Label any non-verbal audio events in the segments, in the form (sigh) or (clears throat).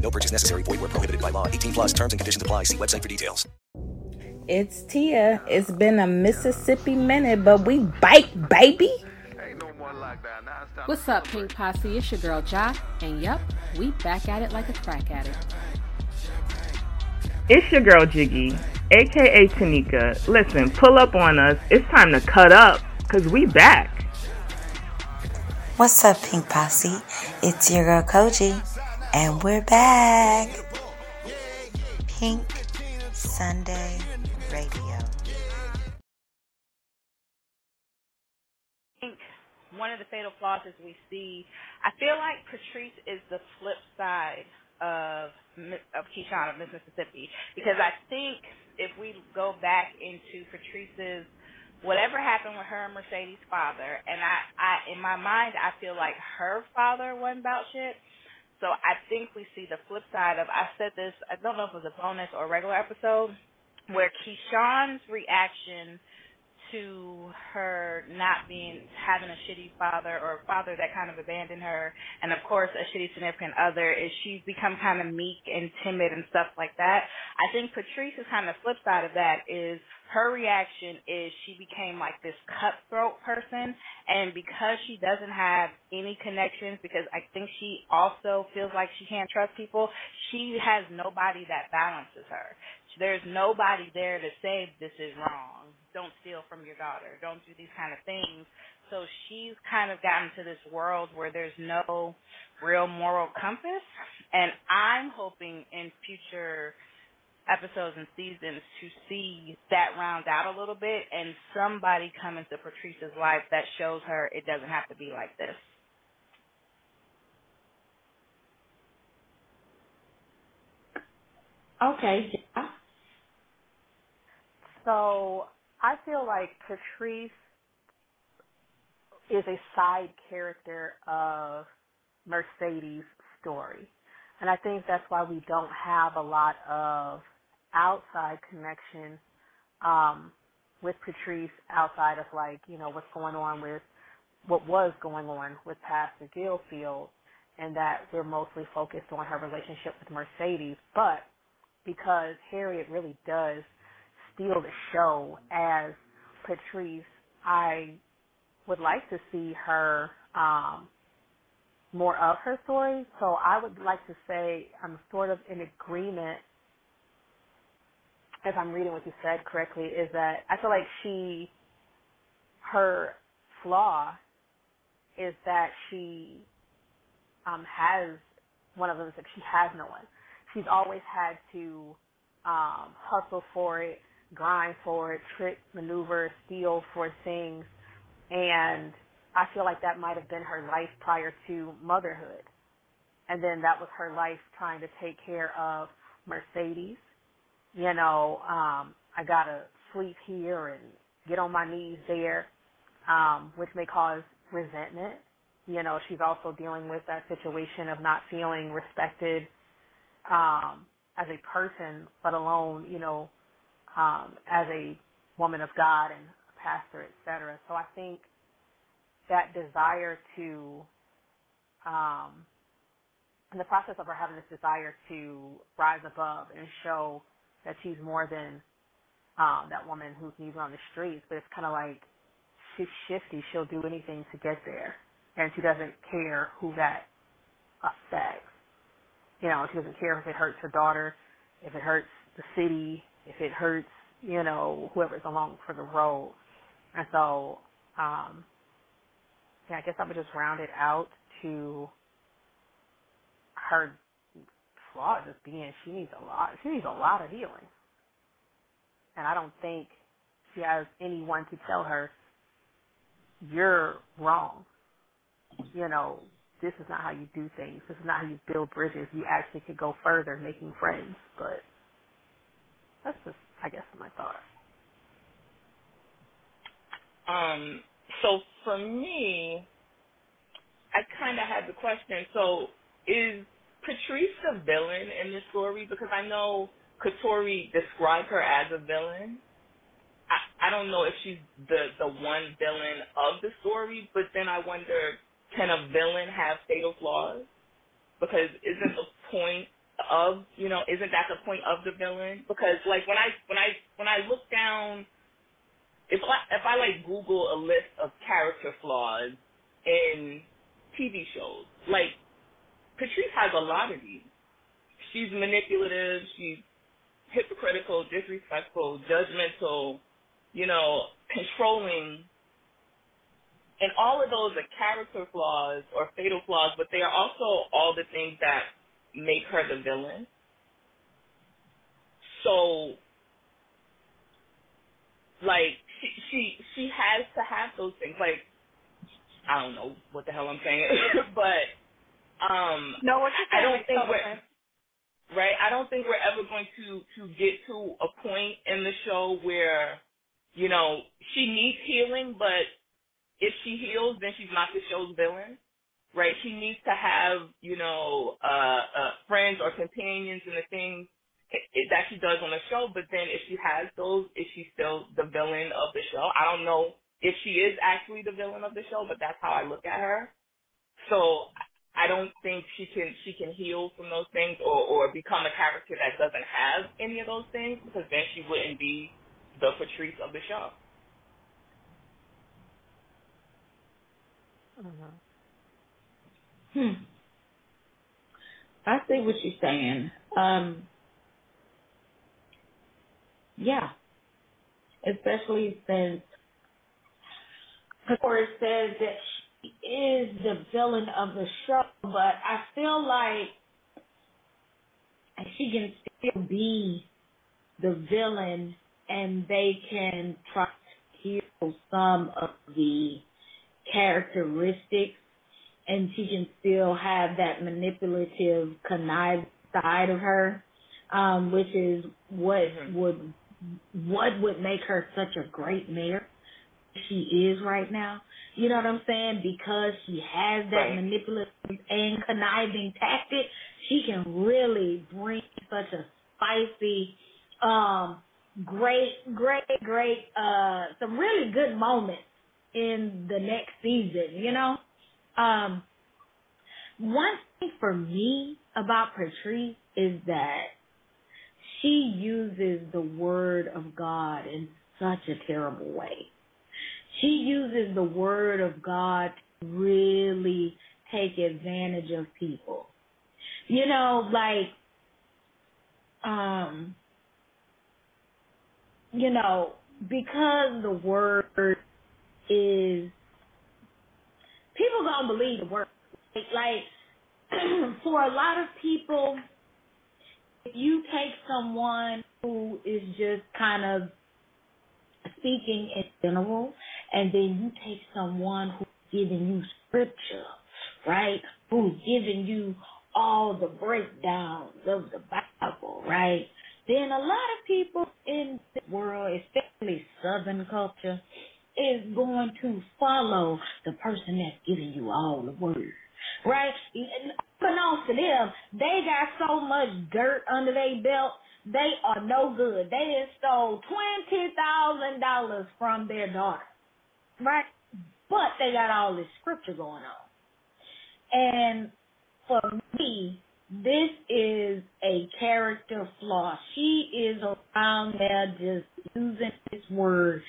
No purchase necessary. Void where prohibited by law. 18 plus terms and conditions apply. See website for details. It's Tia. It's been a Mississippi minute, but we bite, baby. What's up, Pink Posse? It's your girl Jock, and yup, we back at it like a crack addict. It's your girl Jiggy, aka Tanika. Listen, pull up on us. It's time to cut up, cause we back. What's up, Pink Posse? It's your girl Kogi, and we're back. Pink Sunday Radio. one of the fatal flaws is we see. I feel like Patrice is the flip side of of Keyshawn of Miss Mississippi because I think if we go back into Patrice's whatever happened with her and Mercedes' father, and I, I in my mind I feel like her father wasn't about shit. So I think we see the flip side of I said this I don't know if it was a bonus or a regular episode where Keyshawn's reaction to her not being having a shitty father or a father that kind of abandoned her and of course a shitty significant other is she's become kind of meek and timid and stuff like that. I think Patrice is kind of flip side of that is her reaction is she became like this cutthroat person and because she doesn't have any connections because I think she also feels like she can't trust people, she has nobody that balances her. There's nobody there to say this is wrong. Don't steal from your daughter. Don't do these kind of things. So she's kind of gotten to this world where there's no real moral compass. And I'm hoping in future episodes and seasons to see that round out a little bit and somebody come into Patrice's life that shows her it doesn't have to be like this. Okay. So I feel like Patrice is a side character of Mercedes' story. And I think that's why we don't have a lot of outside connection um, with Patrice outside of like, you know, what's going on with what was going on with Pastor Gilfield and that we're mostly focused on her relationship with Mercedes. But because Harriet really does steal the show as Patrice, I would like to see her um more of her story. So I would like to say I'm sort of in agreement if I'm reading what you said correctly, is that I feel like she her flaw is that she um has one of them is that she has no one. She's always had to um hustle for it, grind for trick, maneuver, steal for things and I feel like that might have been her life prior to motherhood. And then that was her life trying to take care of Mercedes. You know, um, I gotta sleep here and get on my knees there, um, which may cause resentment. You know, she's also dealing with that situation of not feeling respected um, as a person, let alone, you know, um, as a woman of God and pastor, et cetera. So I think that desire to, um, in the process of her having this desire to rise above and show that she's more than um, that woman who's needs on the streets, but it's kind of like she's shifty. She'll do anything to get there, and she doesn't care who that affects. You know, she doesn't care if it hurts her daughter, if it hurts the city, if it hurts, you know, whoever's along for the road. And so, um, yeah, I guess I would just round it out to her flaw just being she needs a lot she needs a lot of healing. And I don't think she has anyone to tell her you're wrong. You know, this is not how you do things. This is not how you build bridges. You actually could go further making friends, but That's just, I guess, my thought. Um. So for me, I kind of had the question. So is Patrice the villain in this story? Because I know Katori described her as a villain. I, I don't know if she's the the one villain of the story, but then I wonder, can a villain have fatal flaws? Because isn't the point of you know isn't that the point of the villain? Because like when I when I when I look down, if I if I like Google a list of character flaws in TV shows, like Patrice has a lot of these. She's manipulative. She's hypocritical, disrespectful, judgmental, you know, controlling. And all of those are character flaws or fatal flaws, but they are also all the things that make her the villain. So, like, she she she has to have those things. Like, I don't know what the hell I'm saying, (laughs) but um, no, what I don't think we're right. I don't think we're ever going to to get to a point in the show where you know she needs healing, but if she heals, then she's not the show's villain, right? She needs to have you know uh, uh friends or companions and the things that she does on the show. But then if she has those, is she still the villain of the show? I don't know if she is actually the villain of the show, but that's how I look at her. So I don't think she can she can heal from those things or or become a character that doesn't have any of those things because then she wouldn't be the Patrice of the show. Mm-hmm. Hmm. I see what you're saying. Um. Yeah. Especially since Katori says that is the villain of the show, but I feel like she can still be the villain and they can try to heal some of the characteristics and she can still have that manipulative conniving side of her um which is what mm-hmm. would what would make her such a great mayor she is right now you know what I'm saying? Because she has that right. manipulative and conniving tactic, she can really bring such a spicy, um, great, great, great, uh, some really good moments in the next season, you know? Um, one thing for me about Patrice is that she uses the word of God in such a terrible way she uses the word of God to really take advantage of people. You know, like, um, you know, because the word is, people don't believe the word. Like, (clears throat) for a lot of people, if you take someone who is just kind of speaking in general, and then you take someone who's giving you scripture, right? Who's giving you all the breakdowns of the Bible, right? Then a lot of people in the world, especially Southern culture, is going to follow the person that's giving you all the word, right? Unbeknownst to them, they got so much dirt under their belt they are no good. They stole twenty thousand dollars from their daughter, right? But they got all this scripture going on, and for me, this is a character flaw. She is around there just using this word,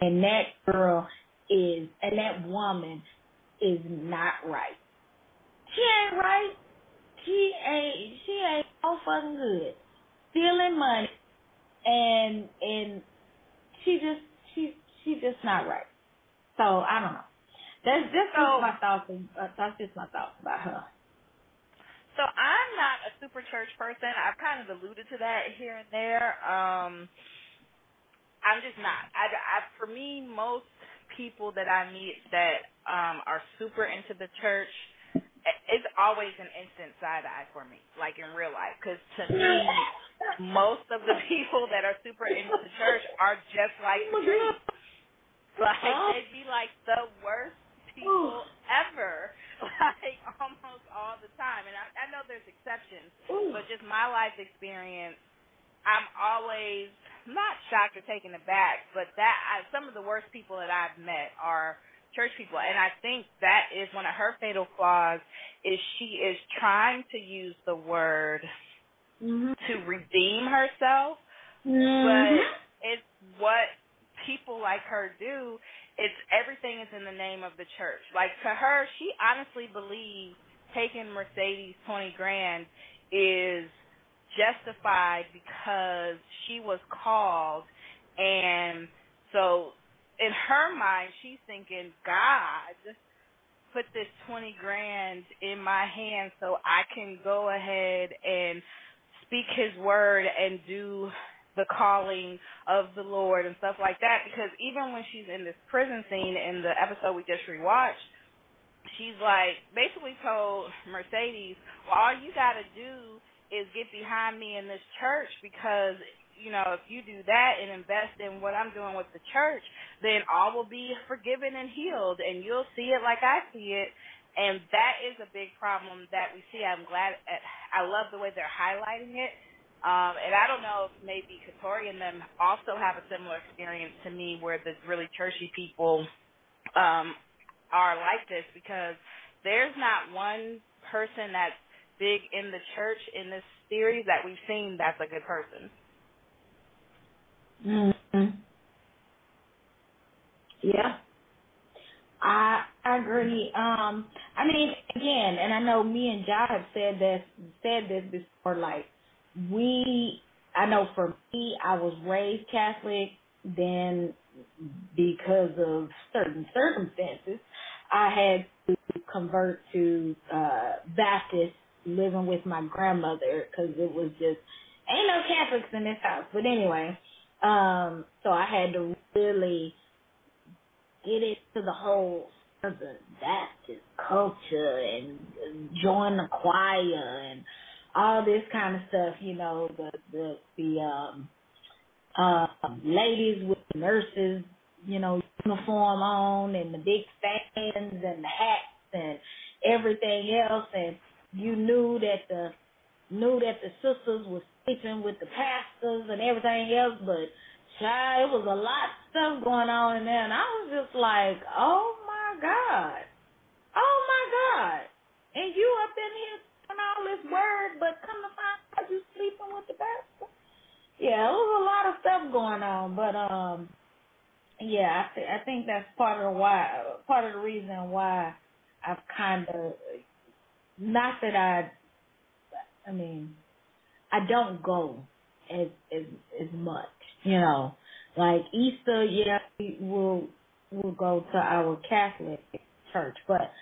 and that girl is, and that woman is not right. She ain't right. She ain't. She ain't so fucking good stealing money, and and she just she she just not right. So I don't know. That's just so, my thoughts. Uh, that's just my thoughts about her. So I'm not a super church person. I've kind of alluded to that here and there. Um, I'm just not. I, I for me, most people that I meet that um are super into the church, it's always an instant side eye for me, like in real life. Because to me, most of the (laughs) people that are super into the church are just like Patrice. (laughs) Like they'd be like the worst people ever, (laughs) like almost all the time. And I, I know there's exceptions, but just my life experience, I'm always not shocked or taken aback. But that I, some of the worst people that I've met are church people, and I think that is one of her fatal flaws. Is she is trying to use the word mm-hmm. to redeem herself, mm-hmm. but it's what people like her do, it's everything is in the name of the church. Like to her, she honestly believes taking Mercedes twenty grand is justified because she was called and so in her mind she's thinking, God put this twenty grand in my hand so I can go ahead and speak his word and do the calling of the Lord and stuff like that. Because even when she's in this prison scene in the episode we just rewatched, she's like basically told Mercedes, well, all you got to do is get behind me in this church because you know if you do that and invest in what I'm doing with the church, then all will be forgiven and healed, and you'll see it like I see it. And that is a big problem that we see. I'm glad. I love the way they're highlighting it um, and I don't know if maybe Katori and them also have a similar experience to me where the really churchy people um, are like this because there's not one person that's big in the church in this series that we've seen that's a good person. Mm-hmm. Yeah. I I agree. Um, I mean, again, and I know me and Jai have said this said this before. Like, we I know for me I was raised Catholic then because of certain circumstances I had to convert to uh Baptist living with my grandmother cuz it was just ain't no Catholics in this house. But anyway um so I had to really get into the whole the Baptist culture and join the choir and all this kind of stuff, you know, the the the um uh ladies with the nurses, you know, uniform on and the big stands and the hats and everything else. And you knew that the knew that the sisters were sleeping with the pastors and everything else, but child, it was a lot of stuff going on in there and I was just like, Oh my God. Oh my God. And you up in here and all this word, but come to find out you sleeping with the pastor. Yeah, there was a lot of stuff going on, but um, yeah, I, th- I think that's part of why, part of the reason why I've kind of, not that I, I mean, I don't go as as as much, you know, like Easter, yeah, we will we'll go to our Catholic church, but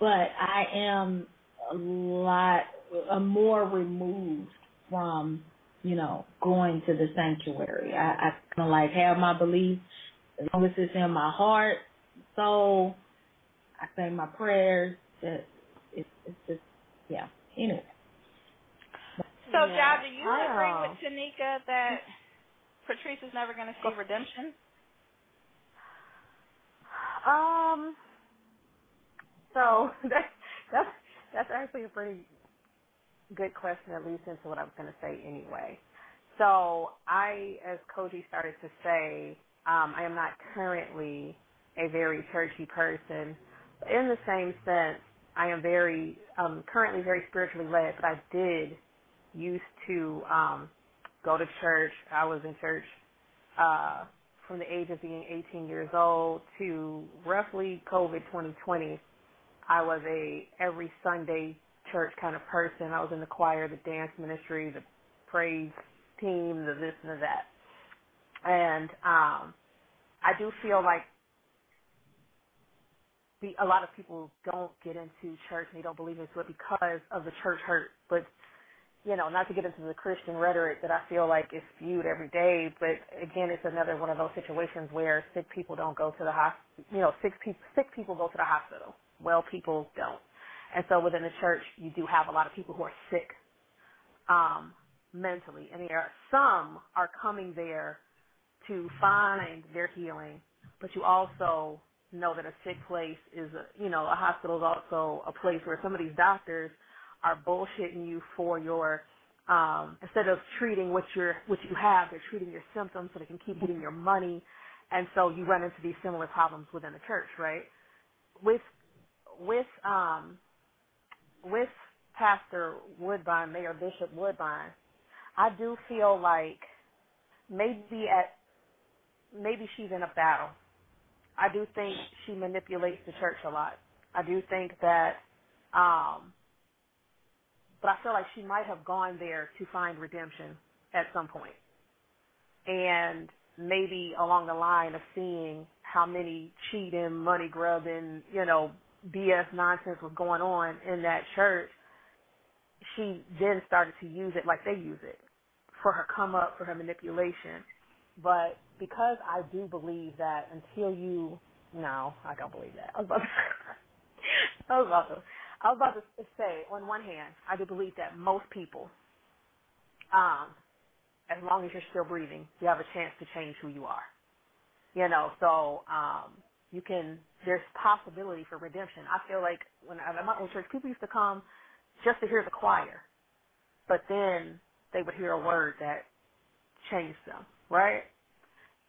but I am a lot a more removed from you know going to the sanctuary. I, I kind of like have my beliefs as long as it's in my heart, soul. I say my prayers. That it's, it's just yeah. Anyway. So, yeah. do you agree with Tanika that Patrice is never going to see redemption? Um. So (laughs) that's that's that's actually a pretty good question that leads into what I was going to say anyway. So I, as Kogi started to say, um, I am not currently a very churchy person. But in the same sense, I am very um, currently very spiritually led. But I did used to um, go to church. I was in church uh, from the age of being 18 years old to roughly COVID 2020. I was a every Sunday church kind of person. I was in the choir, the dance ministry, the praise team, the this and the that. And um I do feel like a lot of people don't get into church and they don't believe into it because of the church hurt. But you know, not to get into the Christian rhetoric that I feel like is spewed every day, but again, it's another one of those situations where sick people don't go to the hospital. You know, sick people sick people go to the hospital well people don't. And so within the church, you do have a lot of people who are sick. Um, mentally, and there are some are coming there to find their healing, but you also know that a sick place is a you know a hospital is also a place where some of these doctors are bullshitting you for your um instead of treating what you're what you have they're treating your symptoms so they can keep getting your money. And so you run into these similar problems within the church right? With with um with pastor woodbine mayor bishop woodbine i do feel like maybe at maybe she's in a battle I do think she manipulates the church a lot. I do think that, um, but I feel like she might have gone there to find redemption at some point. And maybe along the line of seeing how many cheating, money grubbing, you know, BS nonsense was going on in that church, she then started to use it like they use it for her come up, for her manipulation. But because I do believe that until you, no, I don't believe that. I was about to, (laughs) I was about to, I was about to say, on one hand, I do believe that most people, um, as long as you're still breathing, you have a chance to change who you are. You know, so um, you can. There's possibility for redemption. I feel like when I'm at my own church, people used to come just to hear the choir, but then they would hear a word that changed them, right?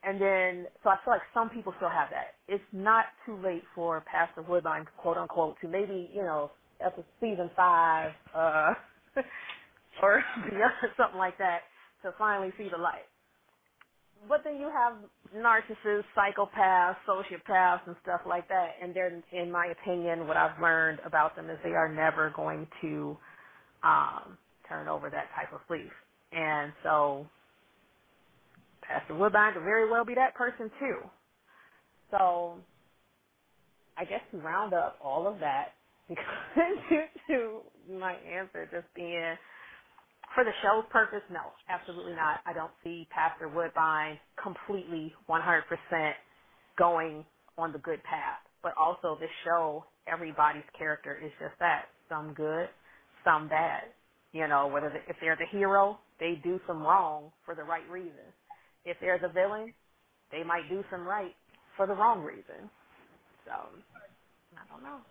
And then, so I feel like some people still have that. It's not too late for Pastor Woodbine, quote unquote, to maybe, you know, after season five, uh, (laughs) or (laughs) something like that, to finally see the light. But then you have narcissists, psychopaths, sociopaths, and stuff like that. And they're, in my opinion, what I've learned about them is they are never going to um, turn over that type of leaf. And so Pastor Woodbine could very well be that person too. So I guess to round up all of that, to, (laughs) to my answer just being for the show's purpose, no, absolutely not. I don't see Pastor Woodbine completely 100% going on the good path. But also, this show, everybody's character is just that some good, some bad. You know, whether the, if they're the hero, they do some wrong for the right reason if there's a villain, they might do some right for the wrong reason. So I don't know.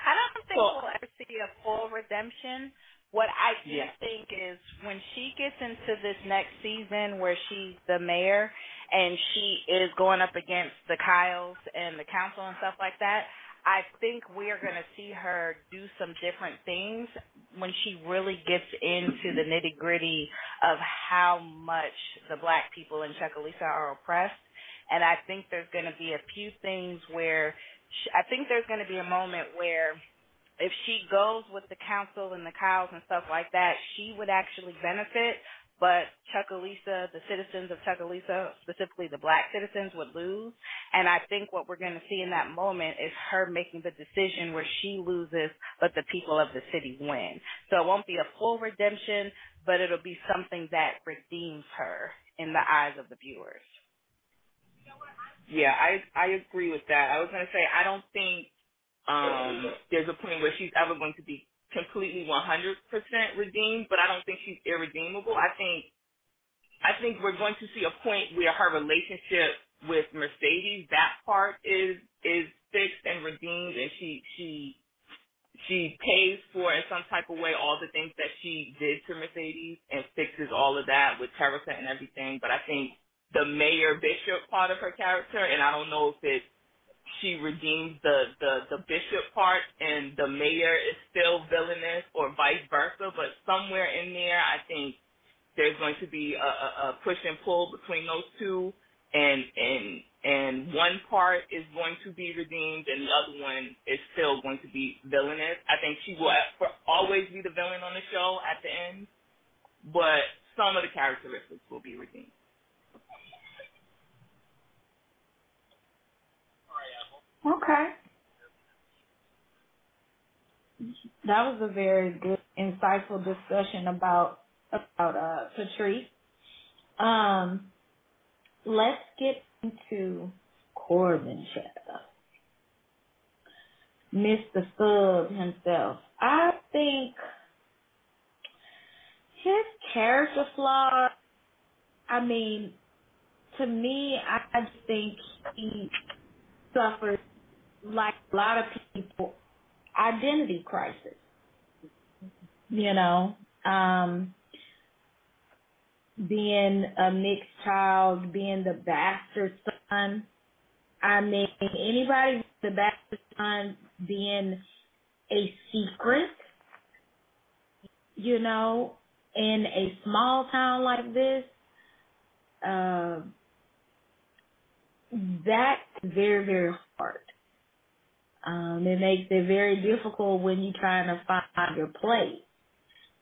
I don't think well, we'll ever see a full redemption. What I do yeah. think is when she gets into this next season where she's the mayor and she is going up against the Kyles and the council and stuff like that, I think we are going to see her do some different things when she really gets into the nitty gritty of how much the black people in Chucalissa are oppressed. And I think there's going to be a few things where she, I think there's going to be a moment where if she goes with the council and the Kyles and stuff like that, she would actually benefit but Chucalissa, the citizens of Chucalissa, specifically the black citizens, would lose. And I think what we're going to see in that moment is her making the decision where she loses, but the people of the city win. So it won't be a full redemption, but it'll be something that redeems her in the eyes of the viewers. Yeah, I I agree with that. I was going to say I don't think um there's a point where she's ever going to be completely 100% redeemed, but I don't think she's irredeemable. I think I think we're going to see a point where her relationship with Mercedes, that part is is fixed and redeemed, and she she she pays for in some type of way all the things that she did to Mercedes and fixes all of that with Teresa and everything. But I think the mayor bishop part of her character, and I don't know if it's she redeems the, the, the bishop part and the mayor is still villainous or vice versa, but somewhere in there I think there's going to be a, a, a push and pull between those two and and and one part is going to be redeemed and the other one is still going to be villainous. I think she will for always be the villain on the show at the end, but some of the characteristics will be redeemed. Okay. That was a very good, insightful discussion about about uh, Patrice. Um, let's get into Corbin Shadow. Mr. Thug himself. I think his character flaw. I mean, to me, I just think he suffers like a lot of people identity crisis. You know, um, being a mixed child, being the bastard son. I mean, anybody the bastard son being a secret, you know, in a small town like this, uh, that's very, very hard. Um, it makes it very difficult when you're trying to find your place.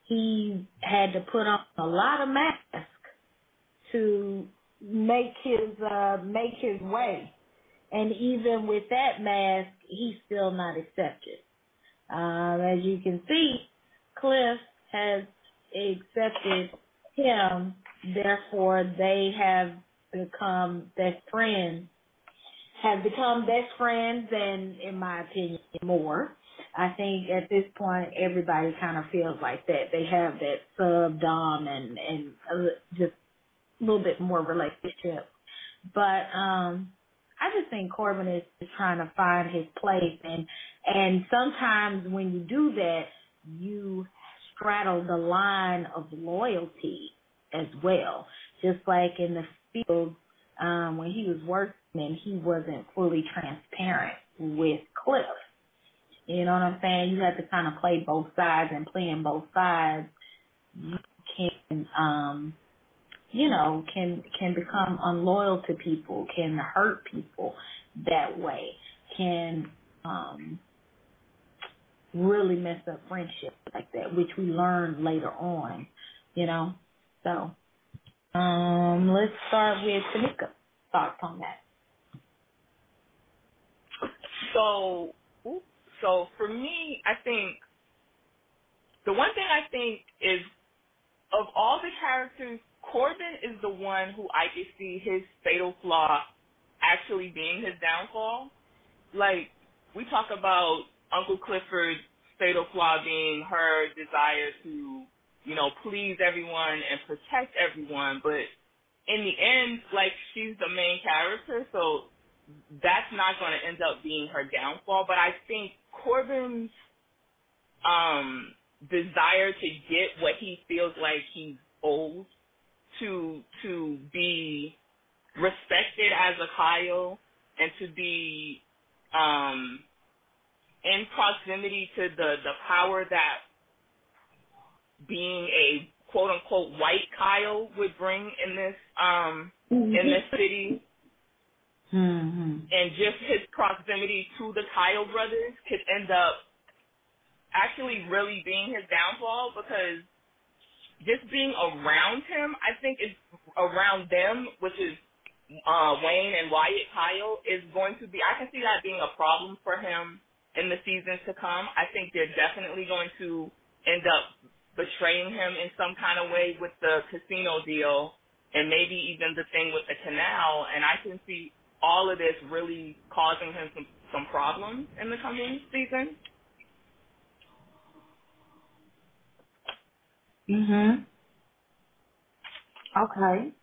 He had to put on a lot of masks to make his uh make his way. And even with that mask, he's still not accepted. Um, as you can see, Cliff has accepted him, therefore they have become best friends have become best friends and in my opinion more. I think at this point everybody kind of feels like that. They have that sub dom and and just a little bit more relationship. But um I just think Corbin is, is trying to find his place and and sometimes when you do that you straddle the line of loyalty as well. Just like in the field um when he was working and he wasn't fully transparent with Cliff. You know what I'm saying? You have to kind of play both sides and playing both sides you can um you know, can can become unloyal to people, can hurt people that way, can um really mess up friendships like that, which we learn later on, you know. So um let's start with Tanika. Thoughts on that. So, so for me, I think the one thing I think is of all the characters, Corbin is the one who I can see his fatal flaw actually being his downfall. Like we talk about Uncle Clifford's fatal flaw being her desire to, you know, please everyone and protect everyone, but in the end, like she's the main character, so that's not going to end up being her downfall. But I think Corbin's um, desire to get what he feels like he's owed to to be respected as a Kyle and to be um, in proximity to the the power that being a quote unquote white Kyle would bring in this um in this city Mm-hmm. And just his proximity to the Kyle brothers could end up actually really being his downfall because just being around him, I think is around them, which is uh Wayne and Wyatt Kyle, is going to be I can see that being a problem for him in the seasons to come. I think they're definitely going to end up betraying him in some kind of way with the casino deal and maybe even the thing with the canal and I can see all of this really causing him some some problems in the coming season. Mhm. Okay.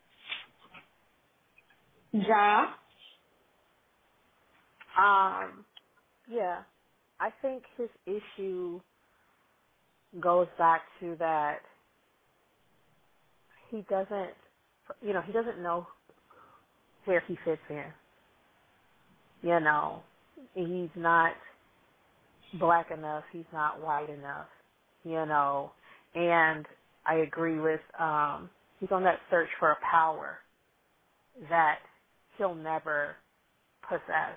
Yeah. Um, yeah, I think his issue goes back to that he doesn't, you know, he doesn't know where he fits in you know, he's not black enough, he's not white enough, you know, and I agree with um he's on that search for a power that he'll never possess.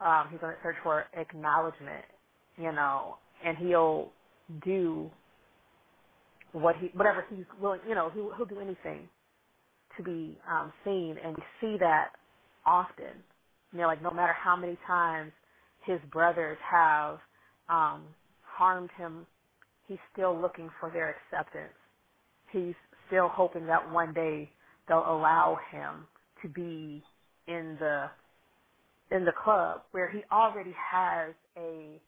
Um, he's on that search for acknowledgement, you know, and he'll do what he whatever he's willing you know, he'll he'll do anything to be um seen and we see that often you know, like no matter how many times his brothers have um, harmed him, he's still looking for their acceptance. He's still hoping that one day they'll allow him to be in the in the club where he already has a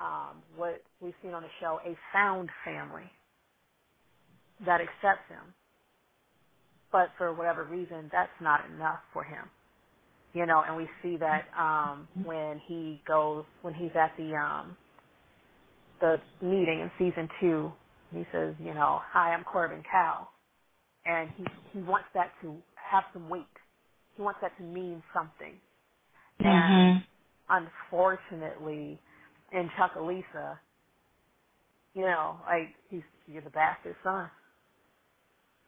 um, what we've seen on the show a found family. that accepts him. But for whatever reason, that's not enough for him. You know, and we see that um when he goes when he's at the um the meeting in season two, he says, you know, hi, I'm Corbin Kyle. And he he wants that to have some weight. He wants that to mean something. And Mm-hmm. unfortunately, in Chucalissa, you know, like he's you're the bastard son.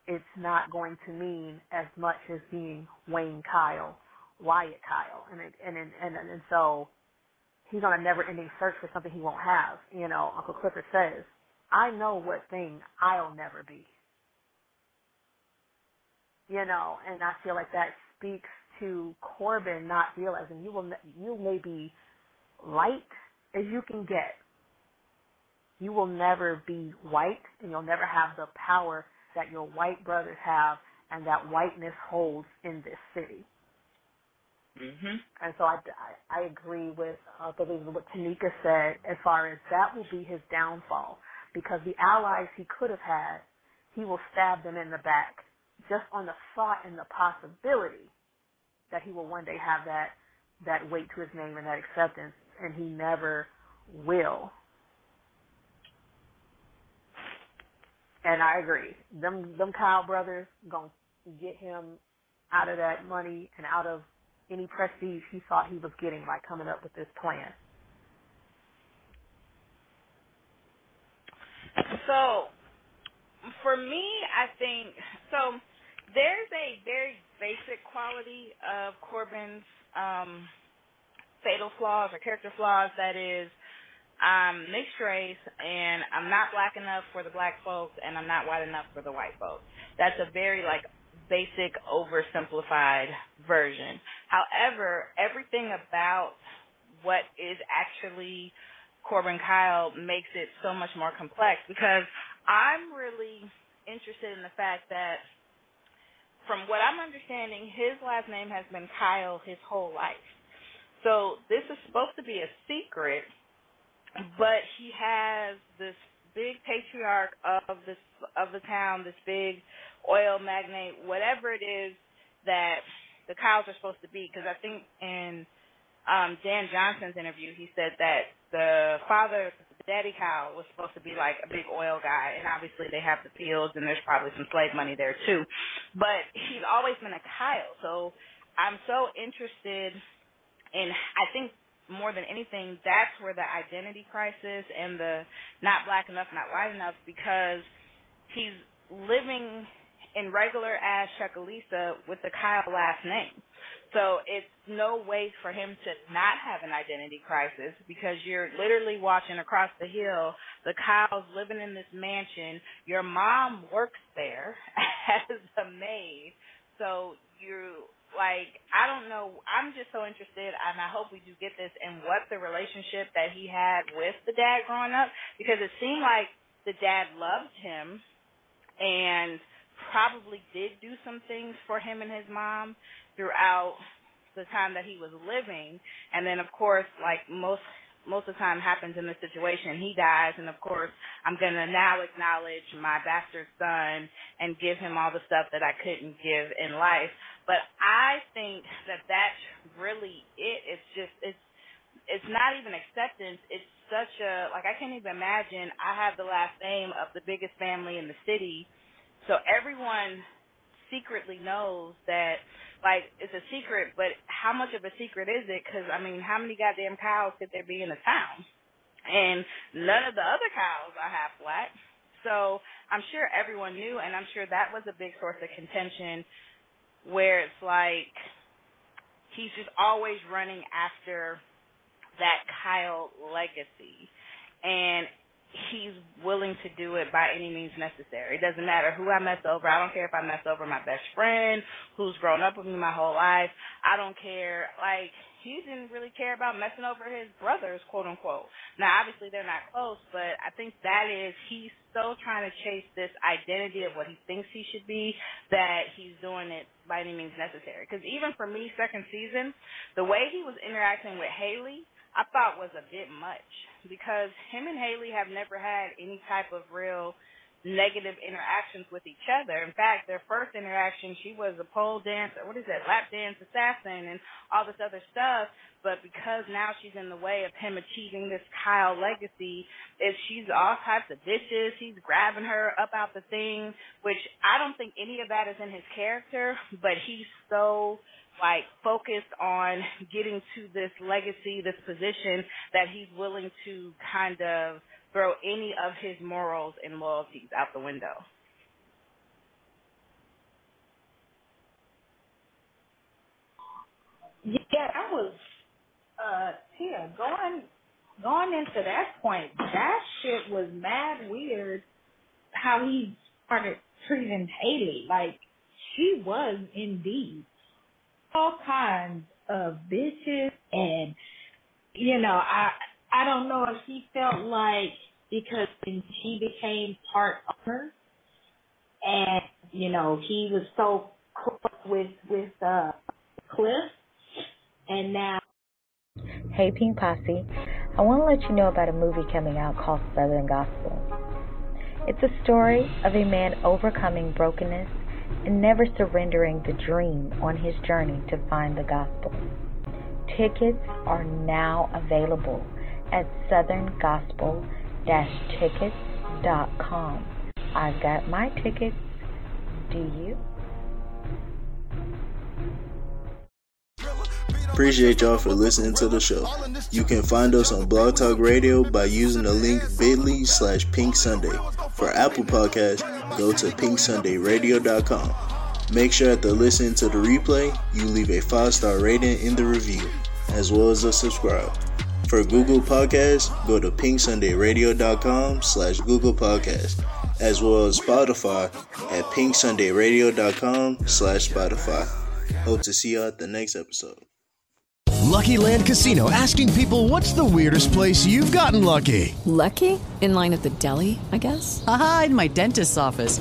It's not going to mean as much as being Wayne Kyle, Wyatt Kyle, and it, and and and and so he's on a never-ending search for something he won't have. You know, Uncle Clifford says, "I know what thing I'll never be." You know, and I feel like that speaks to Corbin not realizing you will you may be light as you can get. You will never be white, and you'll never have the power that your white brothers have and that whiteness holds in this city. Mhm. And so I, I, I agree with believe what Tanika said as far as that will be his downfall because the allies he could have had, he will stab them in the back just on the thought and the possibility that he will one day have that that weight to his name and that acceptance, and he never will. And I agree. Them them Kyle brothers gonna get him out of that money and out of any prestige he thought he was getting by coming up with this plan. So, for me, I think so. There's a very basic quality of Corbin's um, fatal flaws or character flaws that is I'm mixed race and I'm not black enough for the black folks and I'm not white enough for the white folks. That's a very like basic oversimplified version. However, everything about what is actually Corbin Kyle makes it so much more complex because I'm really interested in the fact that from what I'm understanding, his last name has been Kyle his whole life. So this is supposed to be a secret, but he has this big patriarch of this of the town, this big oil magnate, whatever it is that the Kyles are supposed to be. Because I think in um Dan Johnson's interview, he said that the father, the Daddy Kyle, was supposed to be like a big oil guy, and obviously they have the fields, and there's probably some slave money there too. But he's always been a Kyle, so I'm so interested in. I think more than anything, that's where the identity crisis and the not black enough, not white enough, because he's living in regular ass Chucalissa with the Kyle last name. So it's no way for him to not have an identity crisis because you're literally watching across the hill the Kyles living in this mansion. Your mom works there (laughs) as a maid. So you like I don't know. I'm just so interested and I hope we do get this in what the relationship that he had with the dad growing up because it seemed like the dad loved him and probably did do some things for him and his mom throughout the time that he was living and then of course like most most of the time happens in this situation he dies and of course i'm going to now acknowledge my bastard son and give him all the stuff that i couldn't give in life but i think that that's really it it's just it's it's not even acceptance it's such a like i can't even imagine i have the last name of the biggest family in the city so everyone secretly knows that like it's a secret, but how much of a secret is it? Because I mean, how many goddamn Kyles could there be in a town? And none of the other Kyles are half black. So I'm sure everyone knew, and I'm sure that was a big source of contention, where it's like he's just always running after that Kyle legacy, and he's willing to do it by any means necessary. It doesn't matter who I mess over. I don't care if I mess over my best friend who's grown up with me my whole life. I don't care. Like, he didn't really care about messing over his brothers, quote unquote. Now, obviously, they're not close, but I think that is, he's so trying to chase this identity of what he thinks he should be that he's doing it by any means necessary. Because even for me, second season, the way he was interacting with Haley, I thought was a bit much because him and Haley have never had any type of real negative interactions with each other. In fact, their first interaction, she was a pole dancer, what is that, lap dance assassin, and all this other stuff. But because now she's in the way of him achieving this Kyle legacy, if she's all types of bitches, he's grabbing her up out the thing, which I don't think any of that is in his character, but he's so like focused on getting to this legacy, this position that he's willing to kind of throw any of his morals and loyalties out the window. Yeah, that was uh yeah, going going into that point, that shit was mad weird how he started treating Hailey. Like she was indeed all kinds of bitches and you know, I I don't know if he felt like because she became part of her and, you know, he was so close with with uh Cliff and now Hey Pink Posse, I want to let you know about a movie coming out called Southern Gospel. It's a story of a man overcoming brokenness and never surrendering the dream on his journey to find the gospel. Tickets are now available at southerngospel-tickets.com. I've got my tickets. Do you? Appreciate y'all for listening to the show. You can find us on Blog Talk Radio by using the link bit.ly slash Pink Sunday. For Apple Podcasts, go to pinksundayradio.com. Make sure after listening to the replay, you leave a five star rating in the review, as well as a subscribe. For Google Podcasts, go to pinksundayradio.com slash Google Podcast, as well as Spotify at pinksundayradio.com slash Spotify. Hope to see you at the next episode. Lucky Land Casino asking people what's the weirdest place you've gotten lucky? Lucky? In line at the deli, I guess? Aha, in my dentist's office.